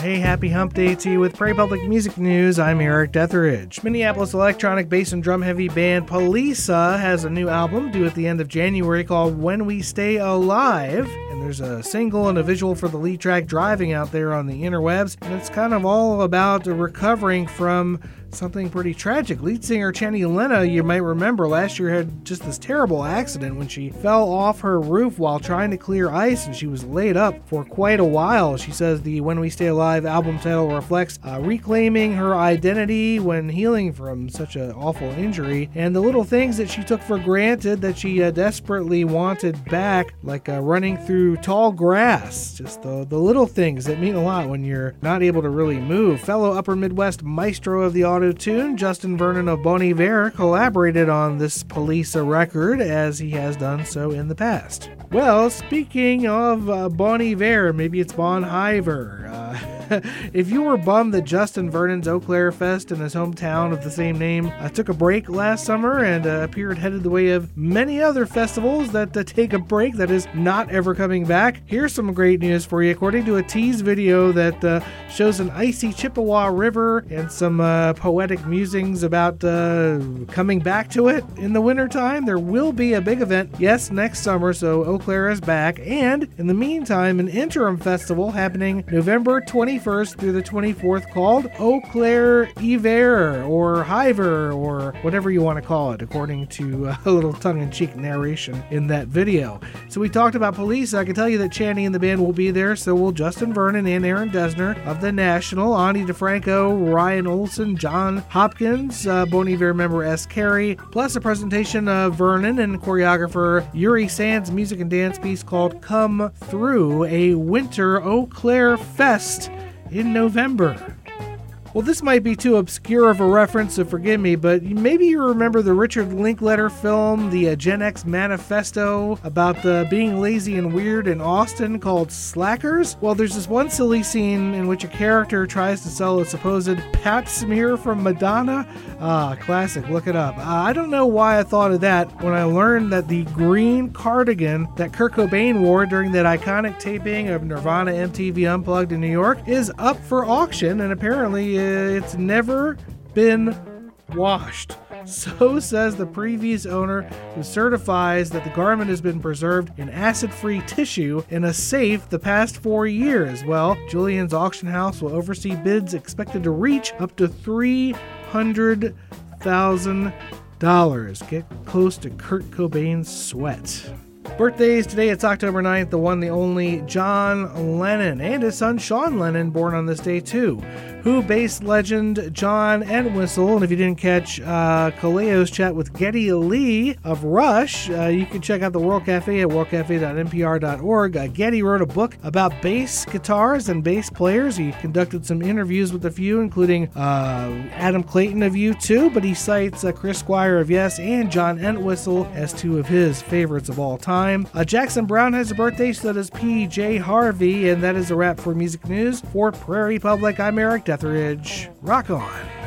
Hey, happy hump day to you with Prairie Public Music News. I'm Eric Detheridge. Minneapolis electronic bass and drum heavy band Poliça has a new album due at the end of January called When We Stay Alive. And there's a single and a visual for the lead track driving out there on the interwebs. And it's kind of all about recovering from something pretty tragic. Lead singer Channy Leneagh, you might remember, last year had just this terrible accident when she fell off her roof while trying to clear ice and she was laid up for quite a while. She says the When We Stay Alive album title reflects uh, reclaiming her identity when healing from such an awful injury and the little things that she took for granted that she uh, desperately wanted back, like uh, running through tall grass. Just the, the little things that mean a lot when you're not able to really move. Fellow Upper Midwest maestro of the tune, Justin Vernon of Bon Iver collaborated on this Poliça record as he has done so in the past. Well, speaking of uh, Bon Iver, maybe it's Bon Iver. Uh, if you were bummed that Justin Vernon's Eaux Claires Fest in his hometown of the same name uh, took a break last summer and uh, appeared headed the way of many other festivals that uh, take a break that is not ever coming back, here's some great news for you. According to a tease video that uh, shows an icy Chippewa River and some uh, poetic musings about uh, coming back to it in the wintertime, there will be a big event, yes, next summer, so Eaux Claires is back. And in the meantime, an interim festival happening November 20. 21st through the 24th called Eaux Claires Hiver or Hiver or whatever you want to call it, according to a little tongue in cheek narration in that video. So we talked about Poliça. I can tell you that Channing and the band will be there. So will Justin Vernon and Aaron Dessner of The National, Ani DiFranco, Ryan Olson, Jon Hopkins, uh, Bon Iver member S. Carey, plus a presentation of Vernon and choreographer Uri Sands' music and dance piece called Come Through, a winter Eaux Claires Fest in November. Well, this might be too obscure of a reference, so forgive me, but maybe you remember the Richard Linklater film, the uh, Gen X Manifesto, about the being lazy and weird in Austin called Slackers? Well, there's this one silly scene in which a character tries to sell a supposed pap smear from Madonna. Ah, classic, look it up. Uh, I don't know why I thought of that when I learned that the green cardigan that Kurt Cobain wore during that iconic taping of Nirvana MTV Unplugged in New York is up for auction, and apparently it's never been washed. So says the previous owner, who certifies that the garment has been preserved in acid free tissue in a safe the past four years. Well, Julien's auction house will oversee bids expected to reach up to $300,000. Get close to Kurt Cobain's sweat. Birthdays today, it's October 9th, the one, the only John Lennon, and his son Sean Lennon, born on this day too. Who bass legend John Entwistle, and if you didn't catch uh, Kallao's chat with Geddy Lee of Rush, uh, you can check out the World Cafe at worldcafe.npr.org. Uh, Geddy wrote a book about bass guitars and bass players. He conducted some interviews with a few, including uh, Adam Clayton of U2, but he cites uh, Chris Squire of Yes and John Entwistle as two of his favorites of all time time. Uh, Jackson Browne has a birthday, so does PJ Harvey, and that is a wrap for music news. For Prairie Public, I'm Eric Detheridge. Rock on.